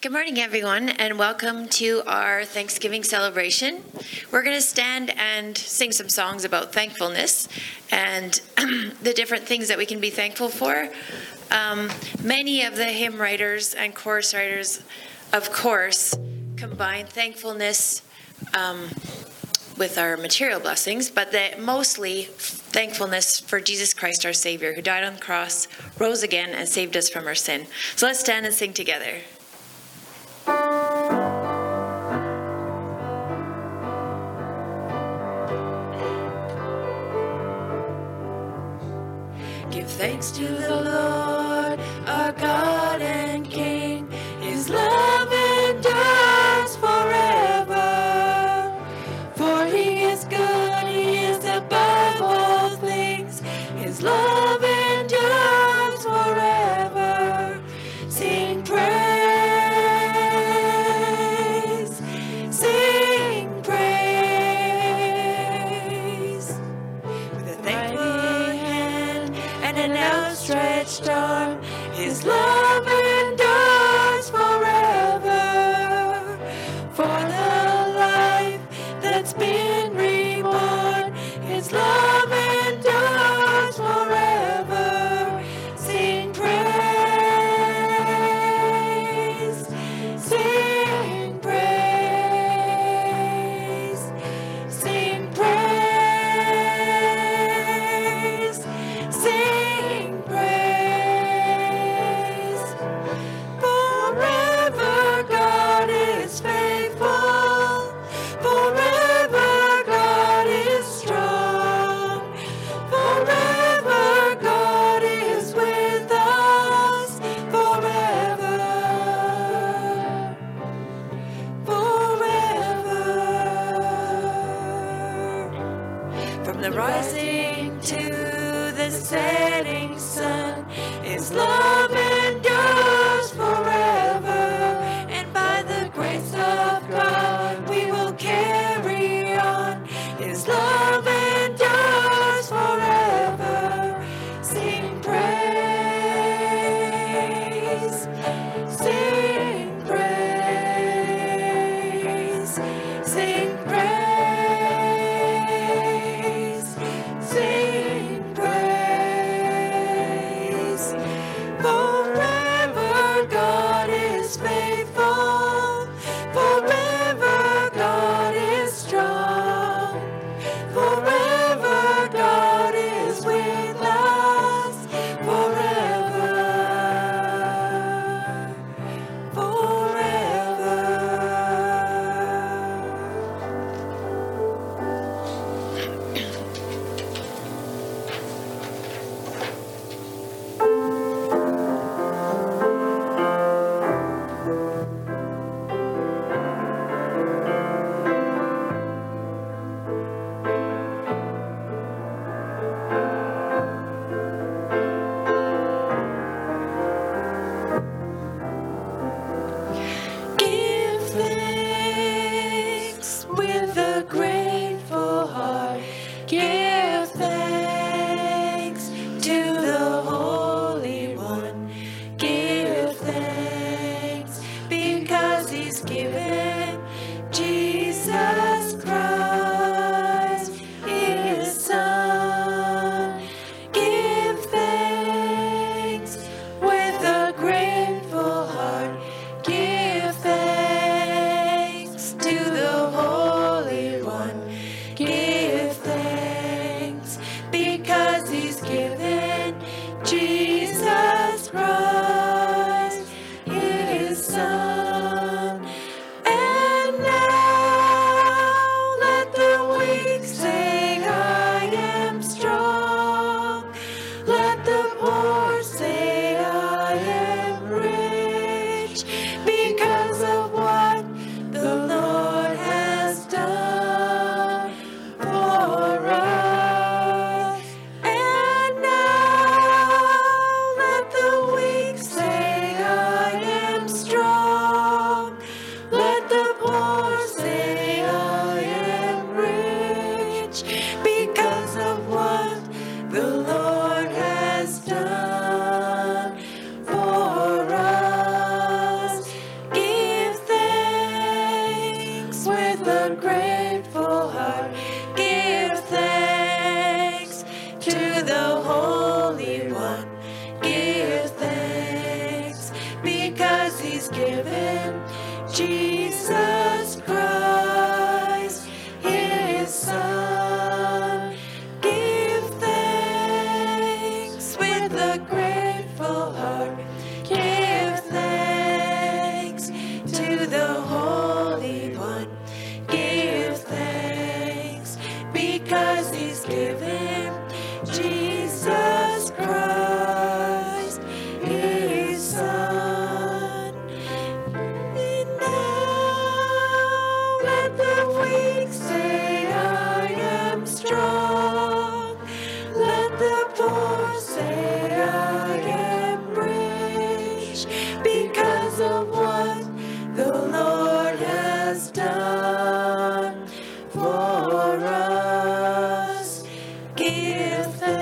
Good morning, everyone, and welcome to our Thanksgiving celebration. We're going to stand and sing some songs about thankfulness and the different things that we can be thankful for. Um, many of the hymn writers and chorus writers, of course, combine thankfulness um, with our material blessings, but that mostly thankfulness for Jesus Christ, our Savior, who died on the cross, rose again, and saved us from our sin. So let's stand and sing together. Thanks to the Lord, our God with the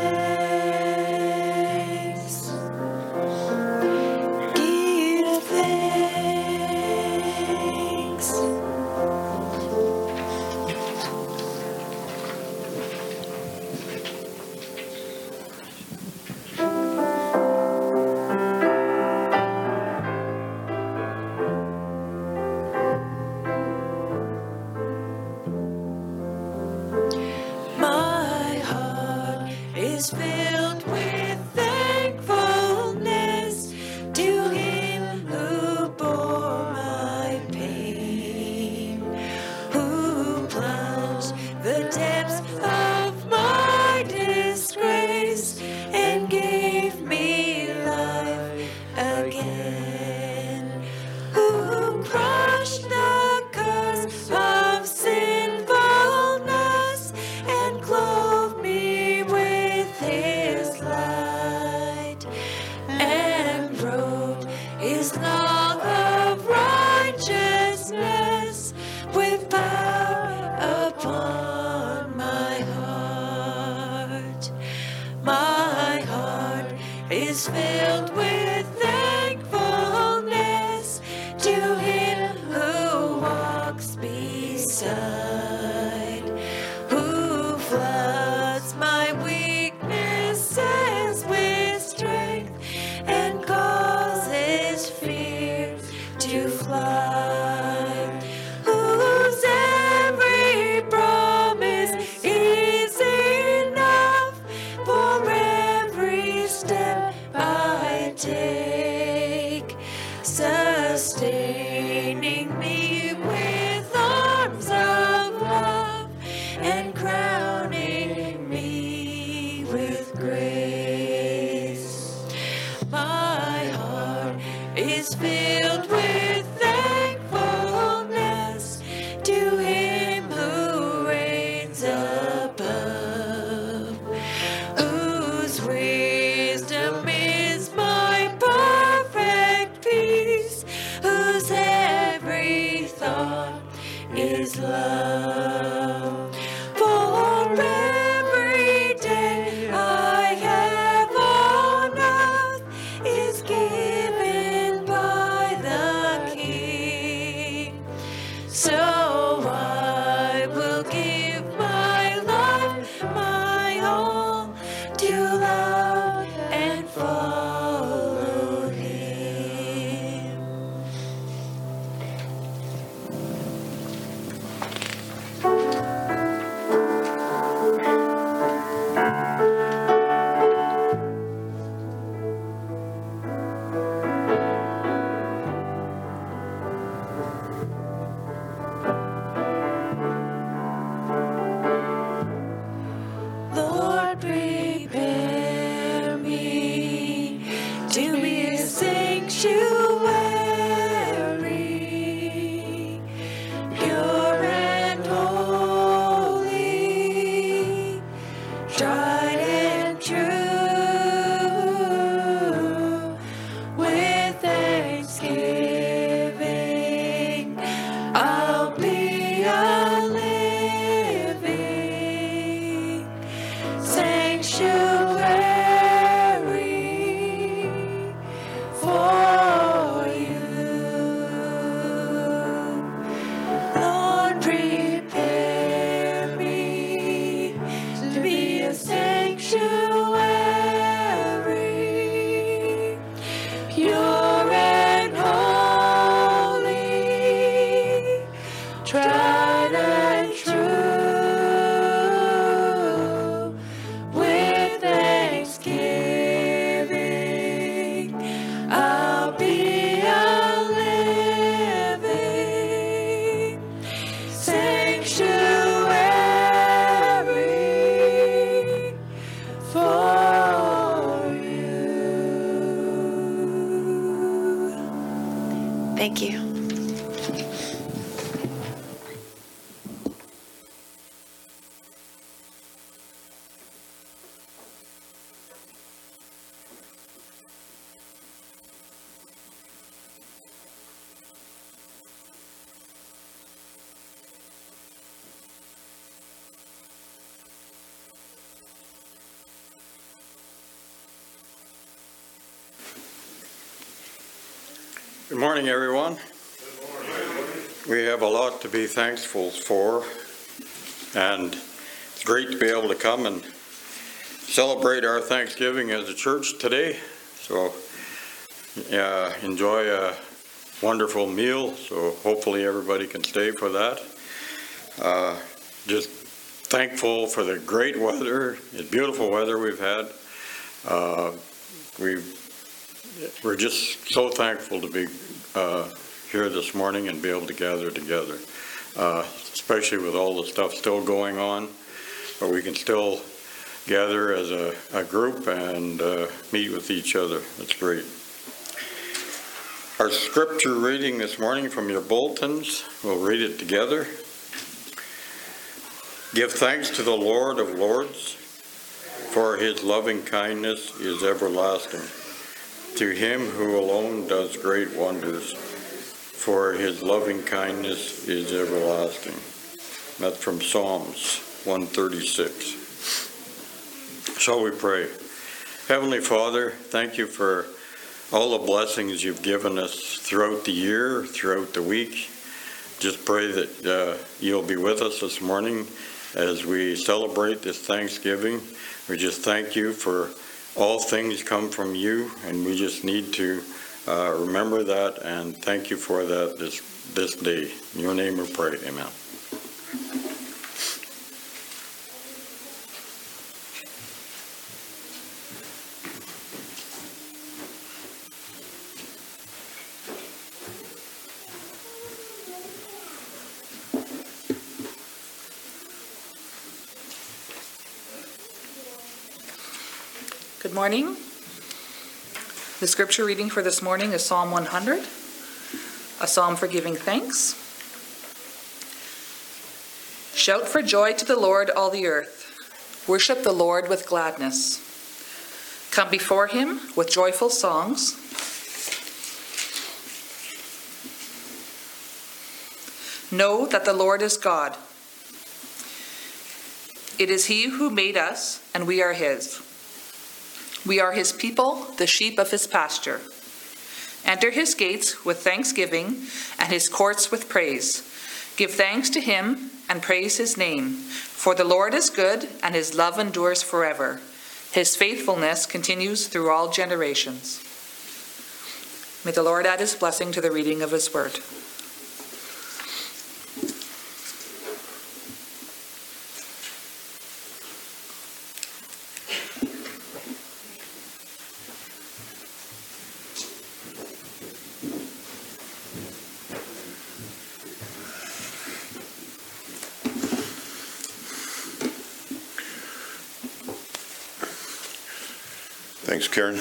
Good morning, everyone. We have a lot to be thankful for, and it's great to be able to come and celebrate our Thanksgiving as a church today. So, yeah, enjoy a wonderful meal. So, hopefully, everybody can stay for that. Uh, just thankful for the great weather, the beautiful weather we've had. Uh, we've we're just so thankful to be uh, here this morning and be able to gather together, uh, especially with all the stuff still going on. But we can still gather as a, a group and uh, meet with each other. That's great. Our scripture reading this morning from your bulletins, we'll read it together. Give thanks to the Lord of Lords, for his loving kindness is everlasting to him who alone does great wonders, for his loving kindness is everlasting. That's from Psalms 136. Shall we pray? Heavenly Father, thank you for all the blessings you've given us throughout the year, throughout the week. Just pray that uh, you'll be with us this morning as we celebrate this Thanksgiving. We just thank you for all things come from you, and we just need to uh, remember that and thank you for that this this day. In your name we pray. Amen. Morning. The scripture reading for this morning is Psalm 100, a psalm for giving thanks. Shout for joy to the Lord, all the earth. Worship the Lord with gladness. Come before him with joyful songs. Know that the Lord is God. It is he who made us, and we are his. We are his people, the sheep of his pasture. Enter his gates with thanksgiving and his courts with praise. Give thanks to him and praise his name. For the Lord is good, and his love endures forever. His faithfulness continues through all generations. May the Lord add his blessing to the reading of his word. Thanks, Karen.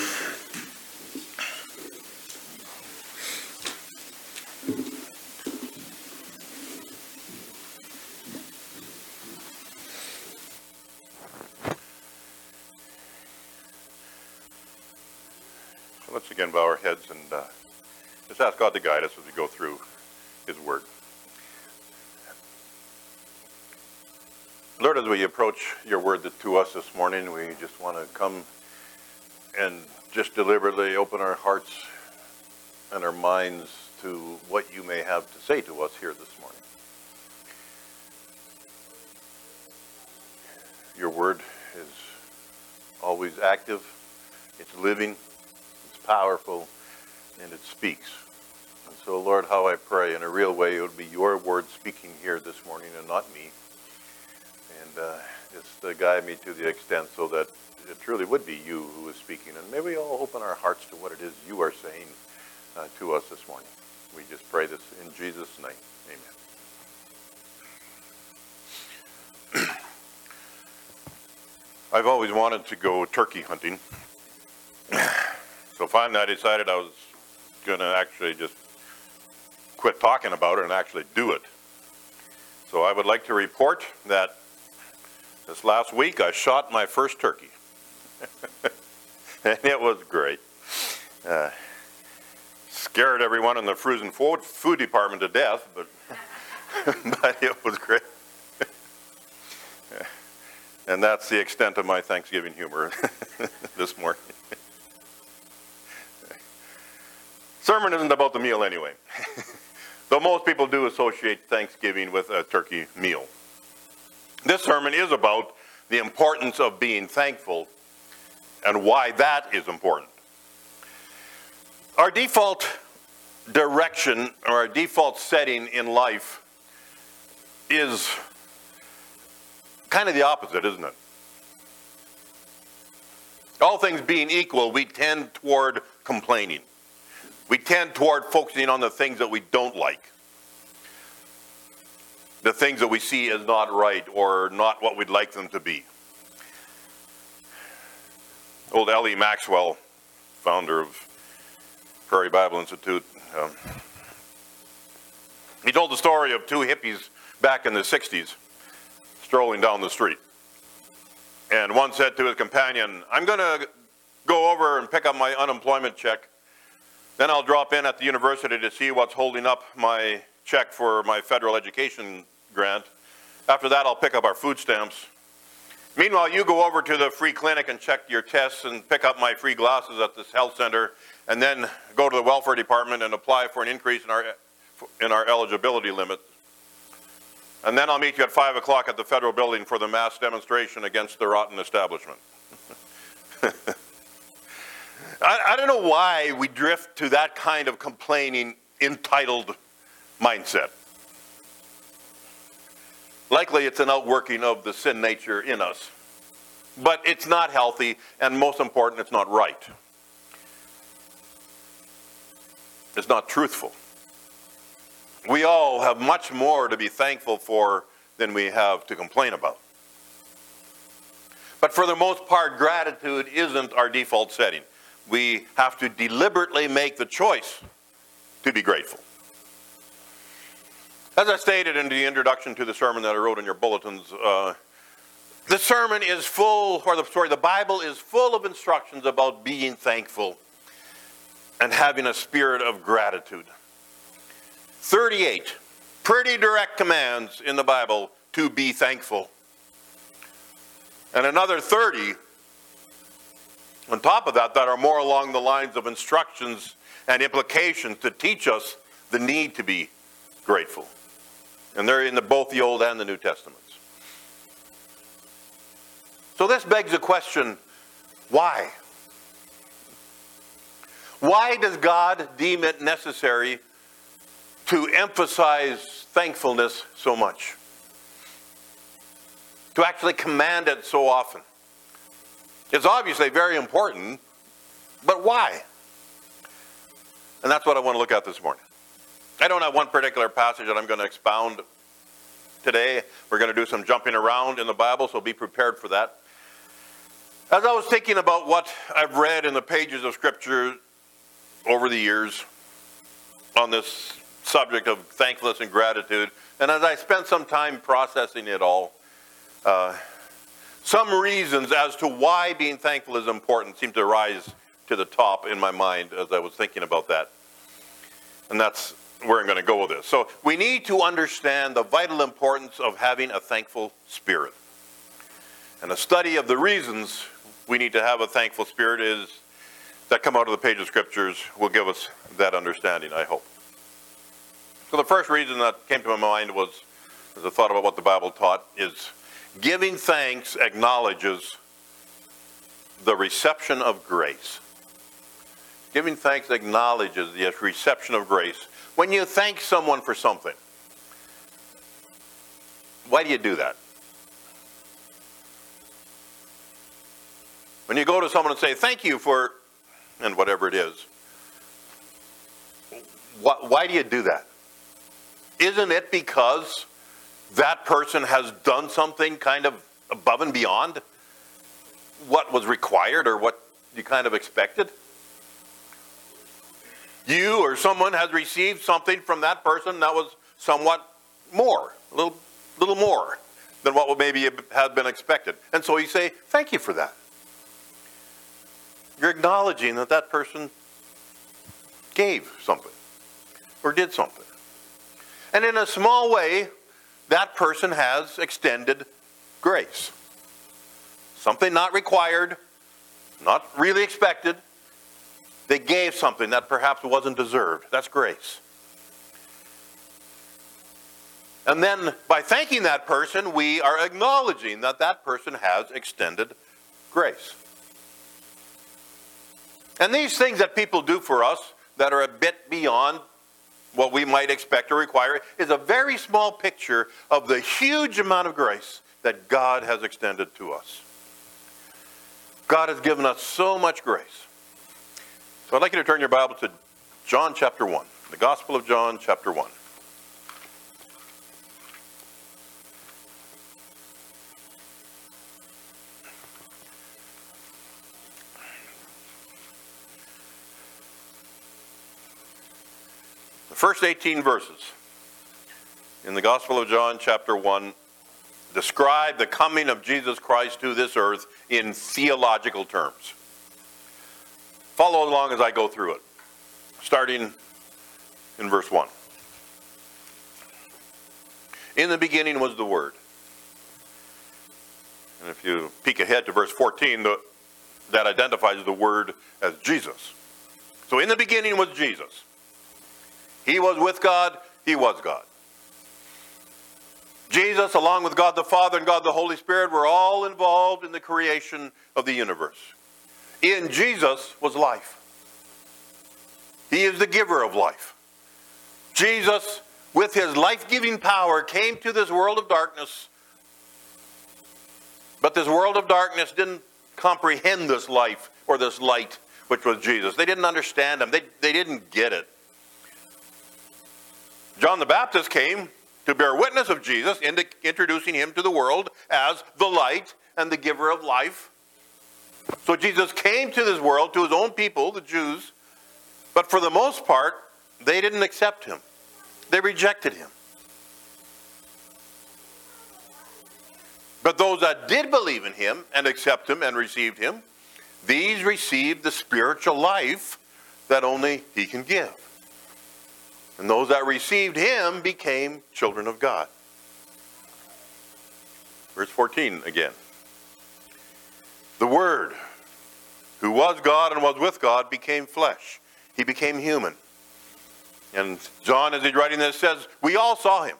Let's again bow our heads and uh, just ask God to guide us as we go through His Word. Lord, as we approach your Word to us this morning, we just want to come and just deliberately open our hearts and our minds to what you may have to say to us here this morning. Your word is always active, it's living, it's powerful, and it speaks. And so, Lord, how I pray in a real way it would be your word speaking here this morning and not me. And uh, just uh, guide me to the extent so that it truly would be you who is speaking. And may we all open our hearts to what it is you are saying uh, to us this morning. We just pray this in Jesus' name. Amen. I've always wanted to go turkey hunting. so finally I decided I was going to actually just quit talking about it and actually do it. So I would like to report that this last week I shot my first turkey. and it was great. Uh, scared everyone in the frozen food, food department to death, but but it was great. and that's the extent of my Thanksgiving humor this morning. Sermon isn't about the meal anyway. Though most people do associate Thanksgiving with a turkey meal. This sermon is about the importance of being thankful and why that is important. Our default direction or our default setting in life is kind of the opposite, isn't it? All things being equal, we tend toward complaining. We tend toward focusing on the things that we don't like. The things that we see as not right or not what we'd like them to be old L.E. Maxwell, founder of Prairie Bible Institute, um, he told the story of two hippies back in the 60s strolling down the street. And one said to his companion, I'm going to go over and pick up my unemployment check. Then I'll drop in at the university to see what's holding up my check for my federal education grant. After that, I'll pick up our food stamps. Meanwhile, you go over to the free clinic and check your tests and pick up my free glasses at this health center, and then go to the welfare department and apply for an increase in our, in our eligibility limit. And then I'll meet you at 5 o'clock at the federal building for the mass demonstration against the rotten establishment. I, I don't know why we drift to that kind of complaining, entitled mindset. Likely it's an outworking of the sin nature in us. But it's not healthy, and most important, it's not right. It's not truthful. We all have much more to be thankful for than we have to complain about. But for the most part, gratitude isn't our default setting. We have to deliberately make the choice to be grateful. As I stated in the introduction to the sermon that I wrote in your bulletins, uh, the sermon is full, or the story, the Bible is full of instructions about being thankful and having a spirit of gratitude. 38 pretty direct commands in the Bible to be thankful. And another 30 on top of that that are more along the lines of instructions and implications to teach us the need to be grateful. And they're in the, both the Old and the New Testaments. So this begs the question why? Why does God deem it necessary to emphasize thankfulness so much? To actually command it so often? It's obviously very important, but why? And that's what I want to look at this morning. I don't have one particular passage that I'm going to expound today. We're going to do some jumping around in the Bible, so be prepared for that. As I was thinking about what I've read in the pages of Scripture over the years on this subject of thankfulness and gratitude, and as I spent some time processing it all, uh, some reasons as to why being thankful is important seem to rise to the top in my mind as I was thinking about that. And that's where I'm going to go with this. So, we need to understand the vital importance of having a thankful spirit. And a study of the reasons we need to have a thankful spirit is that come out of the page of scriptures will give us that understanding, I hope. So the first reason that came to my mind was as I thought about what the Bible taught is Giving thanks acknowledges the reception of grace. Giving thanks acknowledges the reception of grace. When you thank someone for something, why do you do that? When you go to someone and say, thank you for, and whatever it is, why do you do that? Isn't it because that person has done something kind of above and beyond what was required or what you kind of expected. You or someone has received something from that person that was somewhat more, a little, little more than what would maybe had been expected. And so you say, thank you for that. You're acknowledging that that person gave something or did something. And in a small way, that person has extended grace. Something not required, not really expected. They gave something that perhaps wasn't deserved. That's grace. And then by thanking that person, we are acknowledging that that person has extended grace. And these things that people do for us that are a bit beyond what we might expect or require is a very small picture of the huge amount of grace that God has extended to us. God has given us so much grace. So I'd like you to turn your Bible to John chapter 1, the Gospel of John chapter 1. The first 18 verses in the Gospel of John, chapter 1, describe the coming of Jesus Christ to this earth in theological terms. Follow along as I go through it, starting in verse 1. In the beginning was the Word. And if you peek ahead to verse 14, the, that identifies the Word as Jesus. So in the beginning was Jesus. He was with God, He was God. Jesus, along with God the Father and God the Holy Spirit, were all involved in the creation of the universe. In Jesus was life. He is the giver of life. Jesus, with his life giving power, came to this world of darkness. But this world of darkness didn't comprehend this life or this light, which was Jesus. They didn't understand him, they, they didn't get it. John the Baptist came to bear witness of Jesus, introducing him to the world as the light and the giver of life. So Jesus came to this world, to his own people, the Jews, but for the most part, they didn't accept him. They rejected him. But those that did believe in him and accept him and received him, these received the spiritual life that only he can give. And those that received him became children of God. Verse 14 again. The Word, who was God and was with God, became flesh. He became human. And John, as he's writing this, says, We all saw him.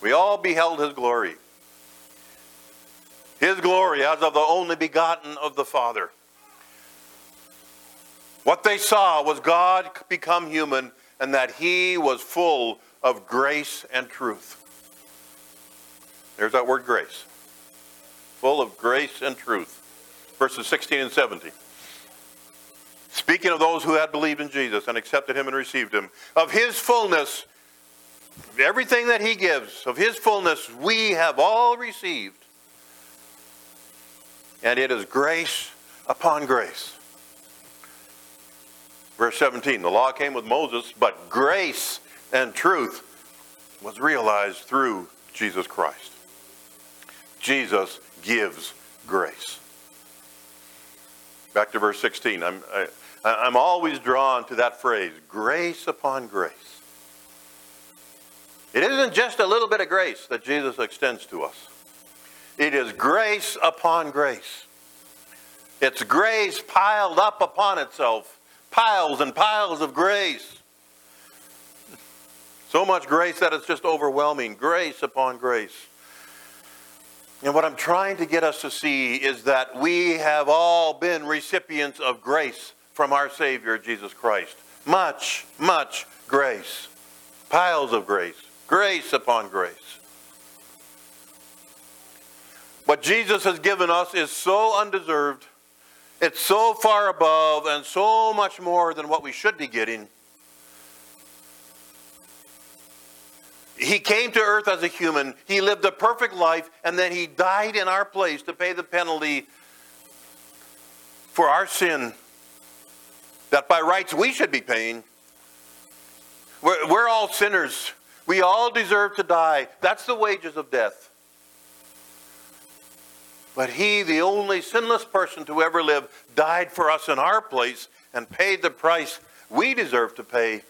We all beheld his glory. His glory as of the only begotten of the Father. What they saw was God become human and that he was full of grace and truth. There's that word grace. Full of grace and truth. Verses 16 and 17. Speaking of those who had believed in Jesus and accepted him and received him, of his fullness, everything that he gives, of his fullness, we have all received. And it is grace upon grace. Verse 17 The law came with Moses, but grace and truth was realized through Jesus Christ. Jesus gives grace. Back to verse 16. I'm, I, I'm always drawn to that phrase grace upon grace. It isn't just a little bit of grace that Jesus extends to us, it is grace upon grace. It's grace piled up upon itself, piles and piles of grace. So much grace that it's just overwhelming. Grace upon grace. And what I'm trying to get us to see is that we have all been recipients of grace from our Savior, Jesus Christ. Much, much grace. Piles of grace. Grace upon grace. What Jesus has given us is so undeserved. It's so far above and so much more than what we should be getting. He came to earth as a human. He lived a perfect life, and then he died in our place to pay the penalty for our sin that by rights we should be paying. We're, we're all sinners. We all deserve to die. That's the wages of death. But he, the only sinless person to ever live, died for us in our place and paid the price we deserve to pay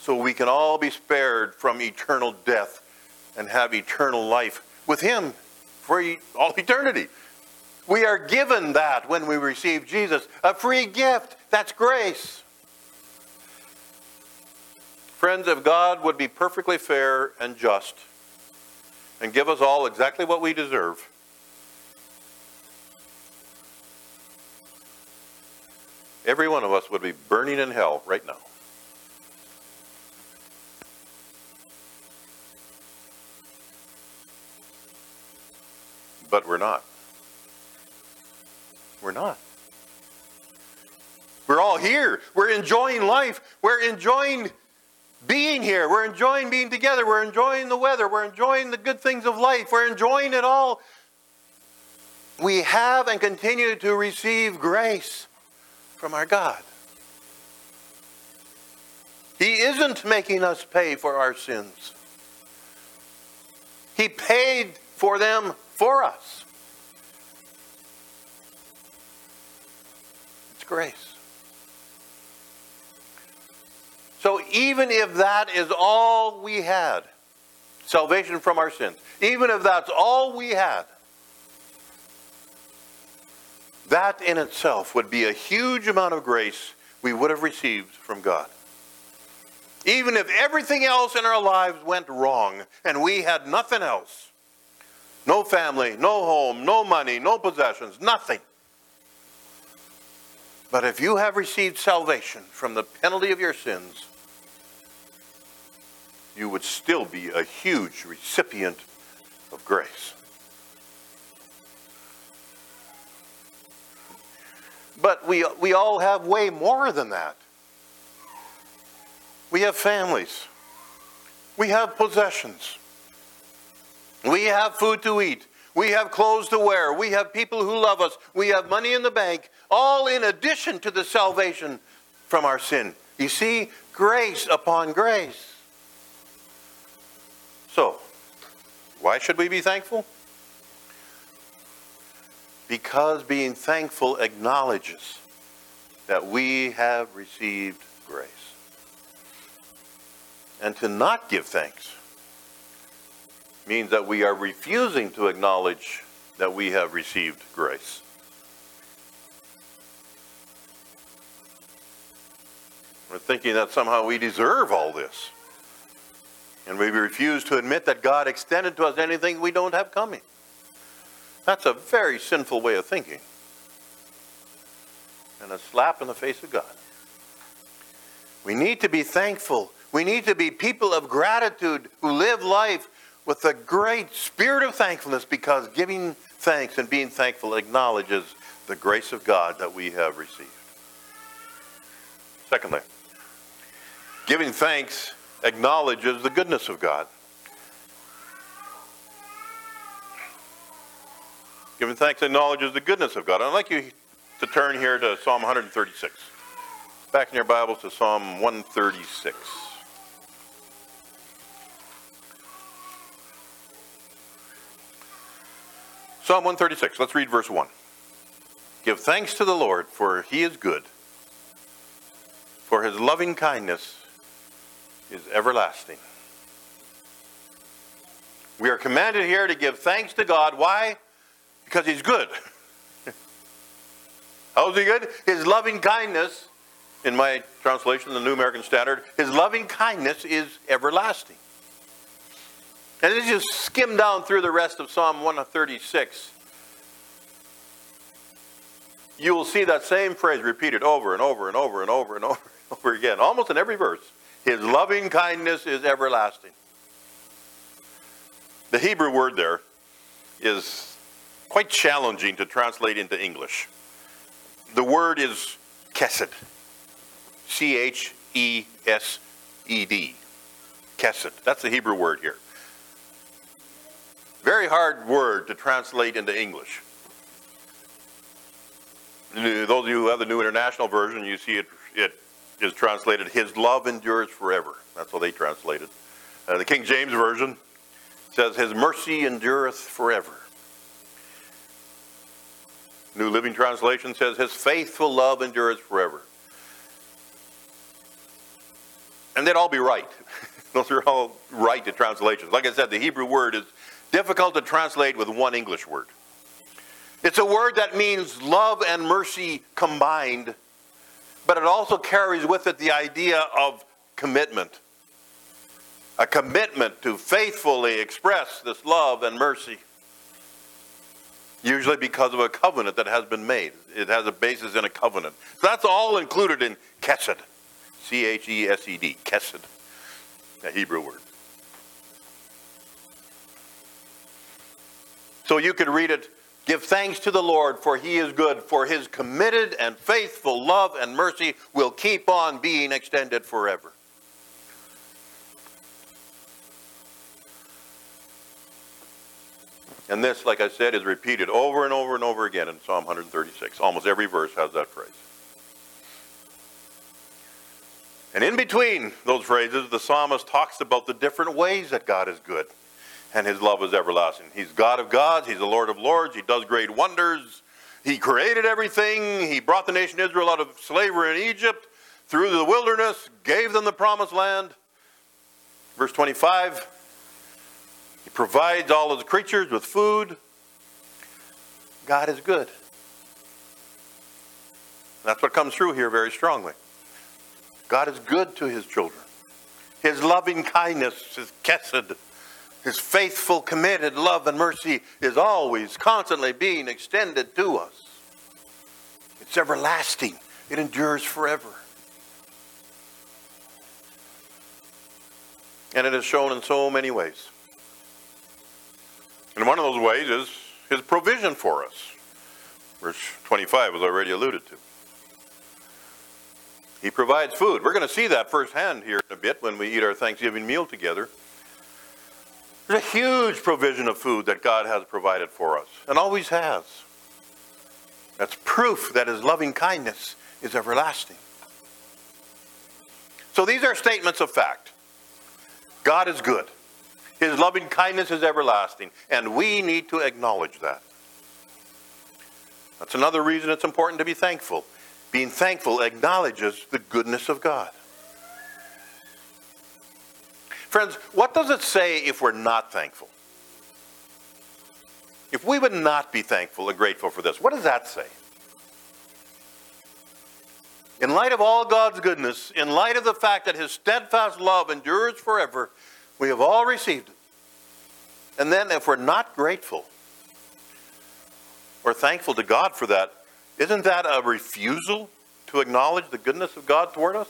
so we can all be spared from eternal death and have eternal life with him for all eternity. We are given that when we receive Jesus, a free gift. That's grace. Friends, if God would be perfectly fair and just and give us all exactly what we deserve, every one of us would be burning in hell right now. But we're not. We're not. We're all here. We're enjoying life. We're enjoying being here. We're enjoying being together. We're enjoying the weather. We're enjoying the good things of life. We're enjoying it all. We have and continue to receive grace from our God. He isn't making us pay for our sins. He paid for them for us. It's grace. So even if that is all we had, salvation from our sins, even if that's all we had, That in itself would be a huge amount of grace we would have received from God. Even if everything else in our lives went wrong and we had nothing else no family, no home, no money, no possessions, nothing. But if you have received salvation from the penalty of your sins, you would still be a huge recipient of grace. But we, we all have way more than that. We have families. We have possessions. We have food to eat. We have clothes to wear. We have people who love us. We have money in the bank, all in addition to the salvation from our sin. You see, grace upon grace. So, why should we be thankful? Because being thankful acknowledges that we have received grace. And to not give thanks means that we are refusing to acknowledge that we have received grace. We're thinking that somehow we deserve all this. And we refuse to admit that God extended to us anything we don't have coming. That's a very sinful way of thinking. And a slap in the face of God. We need to be thankful. We need to be people of gratitude who live life with a great spirit of thankfulness because giving thanks and being thankful acknowledges the grace of God that we have received. Secondly, giving thanks acknowledges the goodness of God. Giving thanks acknowledges the goodness of God. I'd like you to turn here to Psalm 136. Back in your Bibles to Psalm 136. Psalm 136, let's read verse 1. Give thanks to the Lord, for he is good, for his loving kindness is everlasting. We are commanded here to give thanks to God. Why? Because he's good. How is he good? His loving kindness, in my translation, the New American Standard, his loving kindness is everlasting. And as you skim down through the rest of Psalm 136, you will see that same phrase repeated over and over and over and over and over and over again, almost in every verse. His loving kindness is everlasting. The Hebrew word there is quite challenging to translate into English. The word is chesed. C H E S E D. Chesed. That's the Hebrew word here. Very hard word to translate into English. Those of you who have the New International Version, you see it, it is translated, His love endures forever. That's how they translate it. Uh, the King James Version says, His mercy endureth forever. New Living Translation says, His faithful love endureth forever. And they'd all be right. Those are all right translations. Like I said, the Hebrew word is difficult to translate with one English word. It's a word that means love and mercy combined, but it also carries with it the idea of commitment. A commitment to faithfully express this love and mercy. Usually because of a covenant that has been made. It has a basis in a covenant. So that's all included in Chesed. C H E S E D. Chesed. A Hebrew word. So you could read it Give thanks to the Lord, for he is good, for his committed and faithful love and mercy will keep on being extended forever. And this, like I said, is repeated over and over and over again in Psalm 136. Almost every verse has that phrase. And in between those phrases, the psalmist talks about the different ways that God is good and his love is everlasting. He's God of gods, he's the Lord of lords, he does great wonders. He created everything. He brought the nation Israel out of slavery in Egypt through the wilderness, gave them the promised land. Verse 25 He provides all his creatures with food. God is good. That's what comes through here very strongly. God is good to his children. His loving kindness, his chesed, his faithful, committed love and mercy is always, constantly being extended to us. It's everlasting, it endures forever. And it is shown in so many ways. And one of those ways is his provision for us. Verse 25 was already alluded to. He provides food. We're going to see that firsthand here in a bit when we eat our Thanksgiving meal together. There's a huge provision of food that God has provided for us and always has. That's proof that his loving kindness is everlasting. So these are statements of fact. God is good. His loving kindness is everlasting, and we need to acknowledge that. That's another reason it's important to be thankful. Being thankful acknowledges the goodness of God. Friends, what does it say if we're not thankful? If we would not be thankful and grateful for this, what does that say? In light of all God's goodness, in light of the fact that His steadfast love endures forever, we have all received it. And then, if we're not grateful or thankful to God for that, isn't that a refusal to acknowledge the goodness of God toward us?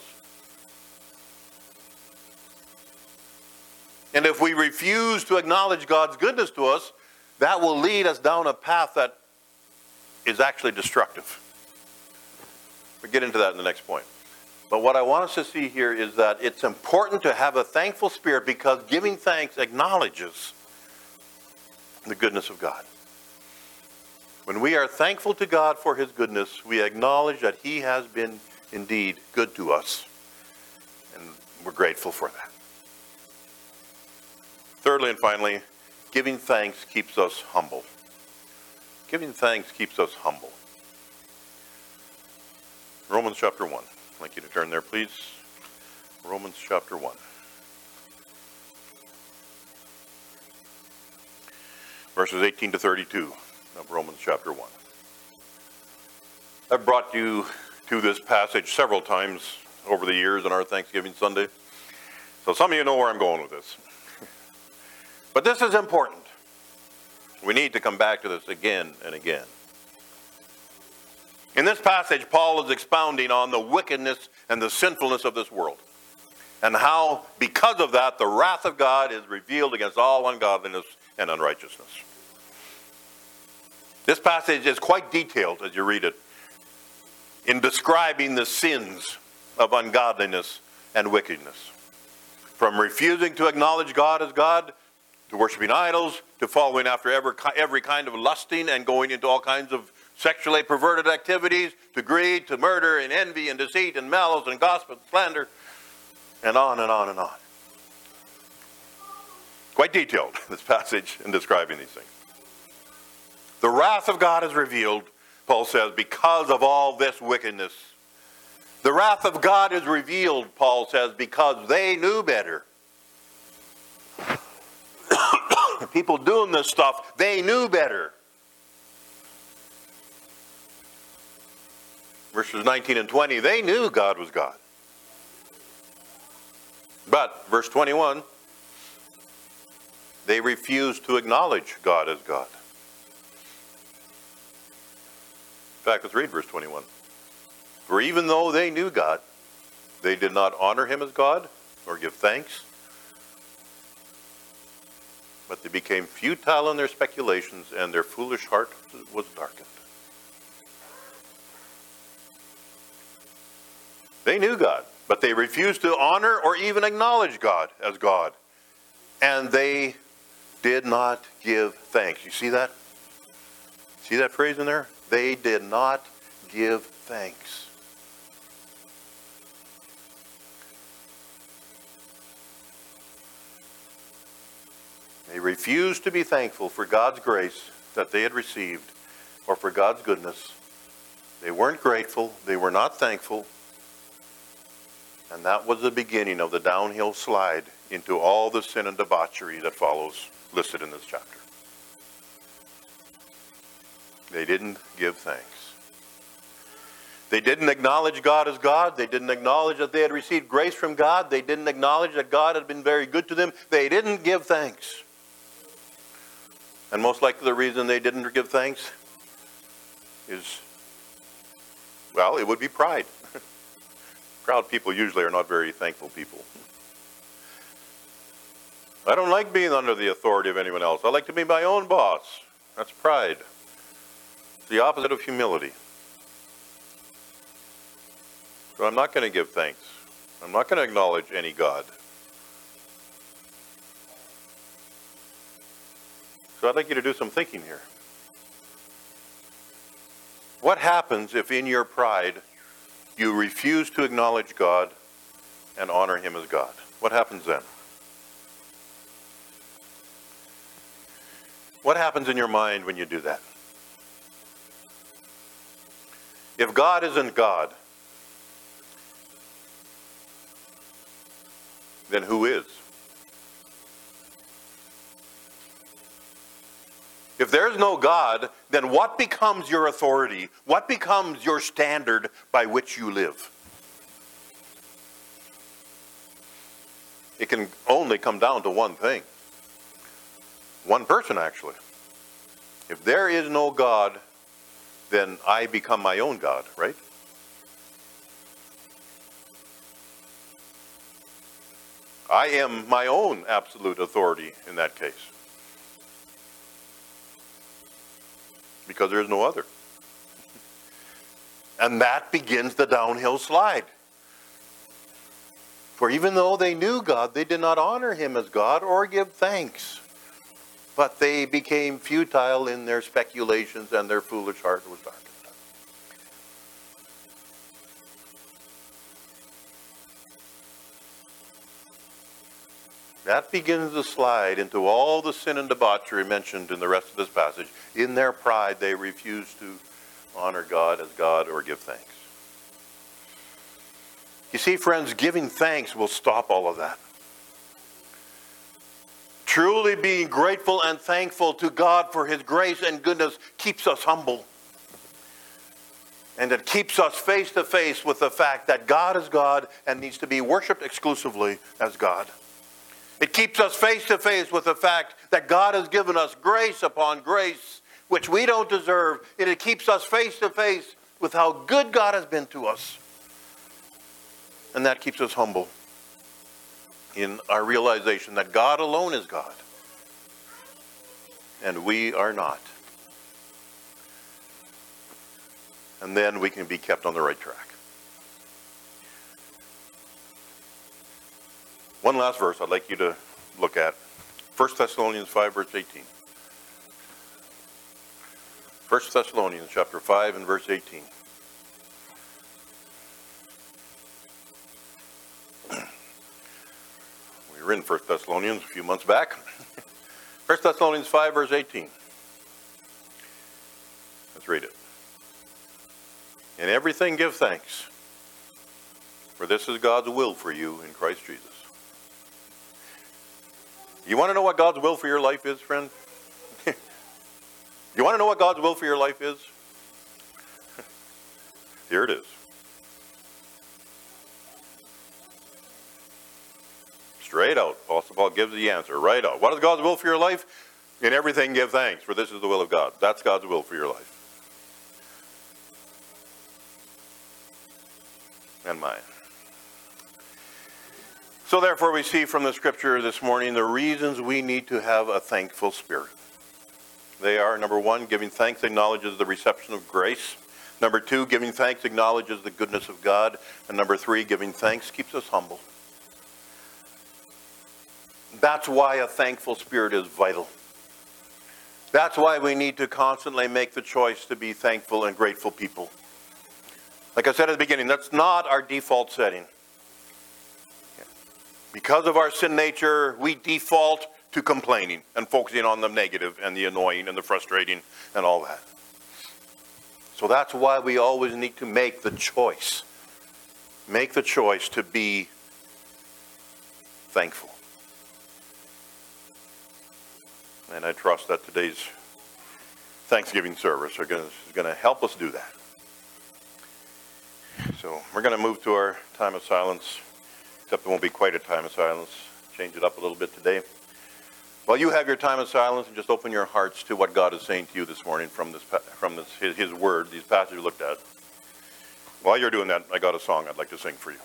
And if we refuse to acknowledge God's goodness to us, that will lead us down a path that is actually destructive. We'll get into that in the next point. But what I want us to see here is that it's important to have a thankful spirit because giving thanks acknowledges the goodness of God. When we are thankful to God for his goodness, we acknowledge that he has been indeed good to us. And we're grateful for that. Thirdly and finally, giving thanks keeps us humble. Giving thanks keeps us humble. Romans chapter 1. I'd like you to turn there, please. Romans chapter 1. Verses 18 to 32 of Romans chapter 1. I've brought you to this passage several times over the years on our Thanksgiving Sunday. So some of you know where I'm going with this. But this is important. We need to come back to this again and again. In this passage, Paul is expounding on the wickedness and the sinfulness of this world, and how, because of that, the wrath of God is revealed against all ungodliness and unrighteousness. This passage is quite detailed as you read it in describing the sins of ungodliness and wickedness. From refusing to acknowledge God as God to worshiping idols, to following after every, every kind of lusting and going into all kinds of sexually perverted activities, to greed, to murder and envy and deceit and malice and gossip and slander, and on and on and on. Quite detailed, this passage in describing these things. The wrath of God is revealed, Paul says, because of all this wickedness. The wrath of God is revealed, Paul says, because they knew better. People doing this stuff, they knew better. Verses 19 and 20, they knew God was God. But, verse 21, they refused to acknowledge God as God. In fact, let's read verse 21. For even though they knew God, they did not honor him as God or give thanks but they became futile in their speculations, and their foolish heart was darkened. They knew God, but they refused to honor or even acknowledge God as God. And they did not give thanks. You see that? See that phrase in there? They did not give thanks. They refused to be thankful for God's grace that they had received or for God's goodness. They weren't grateful. They were not thankful. And that was the beginning of the downhill slide into all the sin and debauchery that follows listed in this chapter. They didn't give thanks. They didn't acknowledge God as God. They didn't acknowledge that they had received grace from God. They didn't acknowledge that God had been very good to them. They didn't give thanks. And most likely the reason they didn't give thanks is, well, it would be pride. Proud people usually are not very thankful people. I don't like being under the authority of anyone else. I like to be my own boss. That's pride. It's the opposite of humility. So I'm not going to give thanks. I'm not going to acknowledge any God. So I'd like you to do some thinking here. What happens if in your pride you refuse to acknowledge God and honor Him as God? What happens then? What happens in your mind when you do that? If God isn't God, then who is? If there's no God, then what becomes your authority? What becomes your standard by which you live? It can only come down to one thing. One person, actually. If there is no God, then I become my own God, right? I am my own absolute authority in that case. Because there is no other. And that begins the downhill slide. For even though they knew God, they did not honor him as God or give thanks. But they became futile in their speculations and their foolish heart was darkened. That begins to slide into all the sin and debauchery mentioned in the rest of this passage. In their pride, they refuse to honor God as God or give thanks. You see, friends, giving thanks will stop all of that. Truly being grateful and thankful to God for His grace and goodness keeps us humble. And it keeps us face to face with the fact that God is God and needs to be worshiped exclusively as God. It keeps us face to face with the fact that God has given us grace upon grace, which we don't deserve. And it keeps us face to face with how good God has been to us. And that keeps us humble in our realization that God alone is God. And we are not. And then we can be kept on the right track. One last verse I'd like you to look at 1 Thessalonians 5, verse 18. 1 Thessalonians chapter 5 and verse 18. We were in 1 Thessalonians a few months back. 1 Thessalonians 5, verse 18. Let's read it. In everything give thanks, for this is God's will for you in Christ Jesus. You want to know what God's will for your life is, friend? you want to know what God's will for your life is? Here it is. Straight out. Apostle Paul gives the answer right out. What is God's will for your life? In everything give thanks, for this is the will of God. That's God's will for your life. And mine. So, therefore, we see from the scripture this morning the reasons we need to have a thankful spirit. They are number one, giving thanks acknowledges the reception of grace. Number two, giving thanks acknowledges the goodness of God. And number three, giving thanks keeps us humble. That's why a thankful spirit is vital. That's why we need to constantly make the choice to be thankful and grateful people. Like I said at the beginning, that's not our default setting. Because of our sin nature, we default to complaining and focusing on the negative and the annoying and the frustrating and all that. So that's why we always need to make the choice. Make the choice to be thankful. And I trust that today's Thanksgiving service are to, is going to help us do that. So we're going to move to our time of silence, except it won't be quite a time of silence. Change it up a little bit today. While you have your time of silence and just open your hearts to what God is saying to you this morning from this, from this, his, his word, these passages we looked at. While you're doing that, I got a song I'd like to sing for you.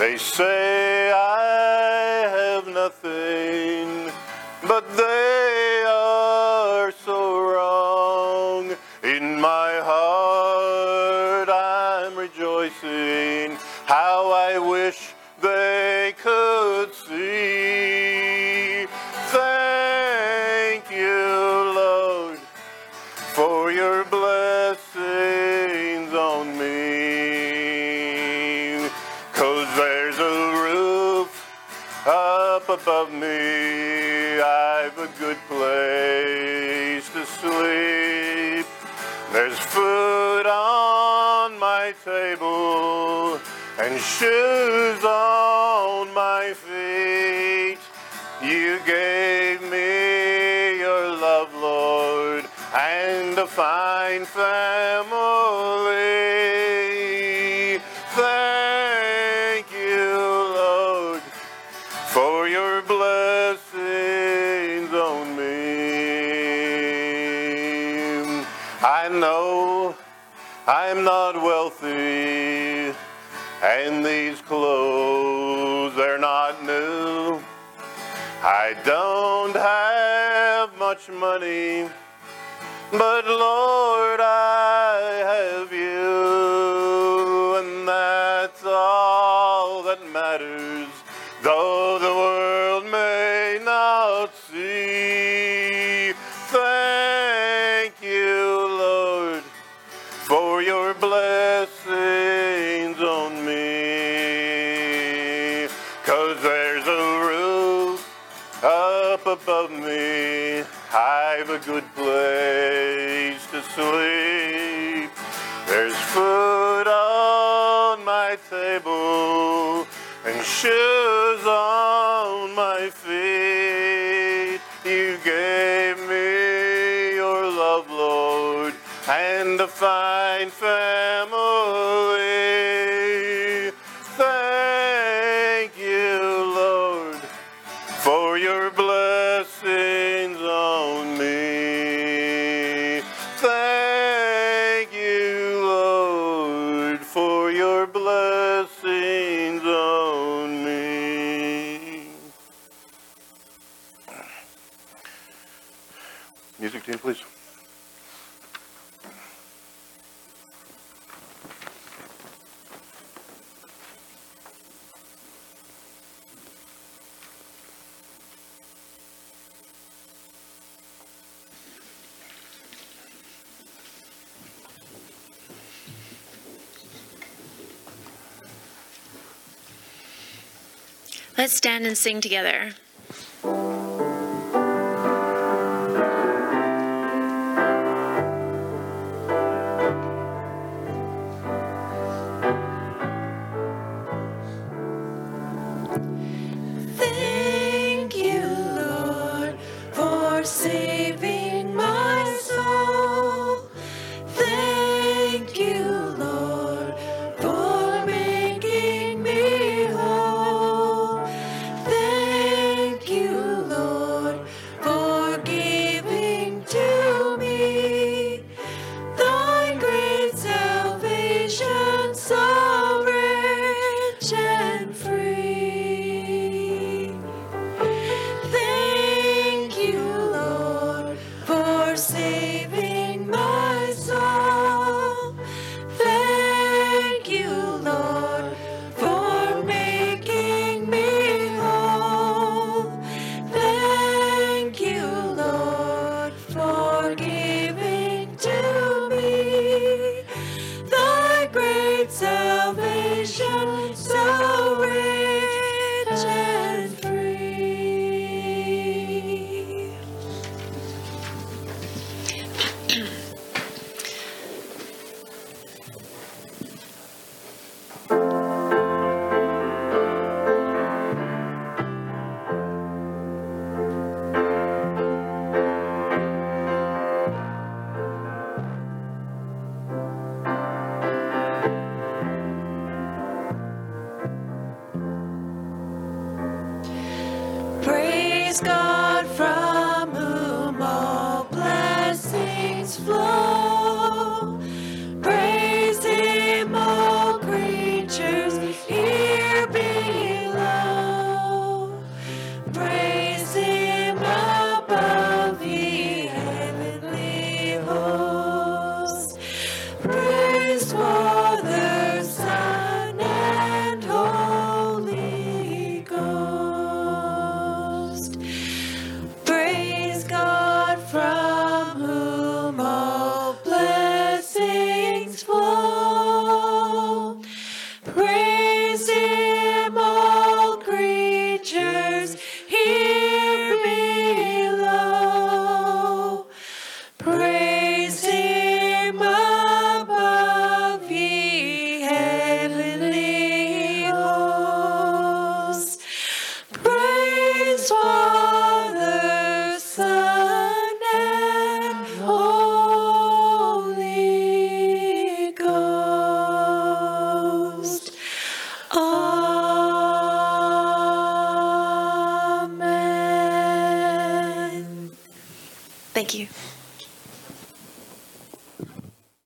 They say I have nothing, but they are sleep. There's food on my table and shoes on my feet. You gave me your love, Lord, and a fine family. Money, but Lord, I have you, and that's all that matters, though the good place to sleep. There's food on my table and shoes on my feet. You gave me your love, Lord, and a fine and sing together. Flow.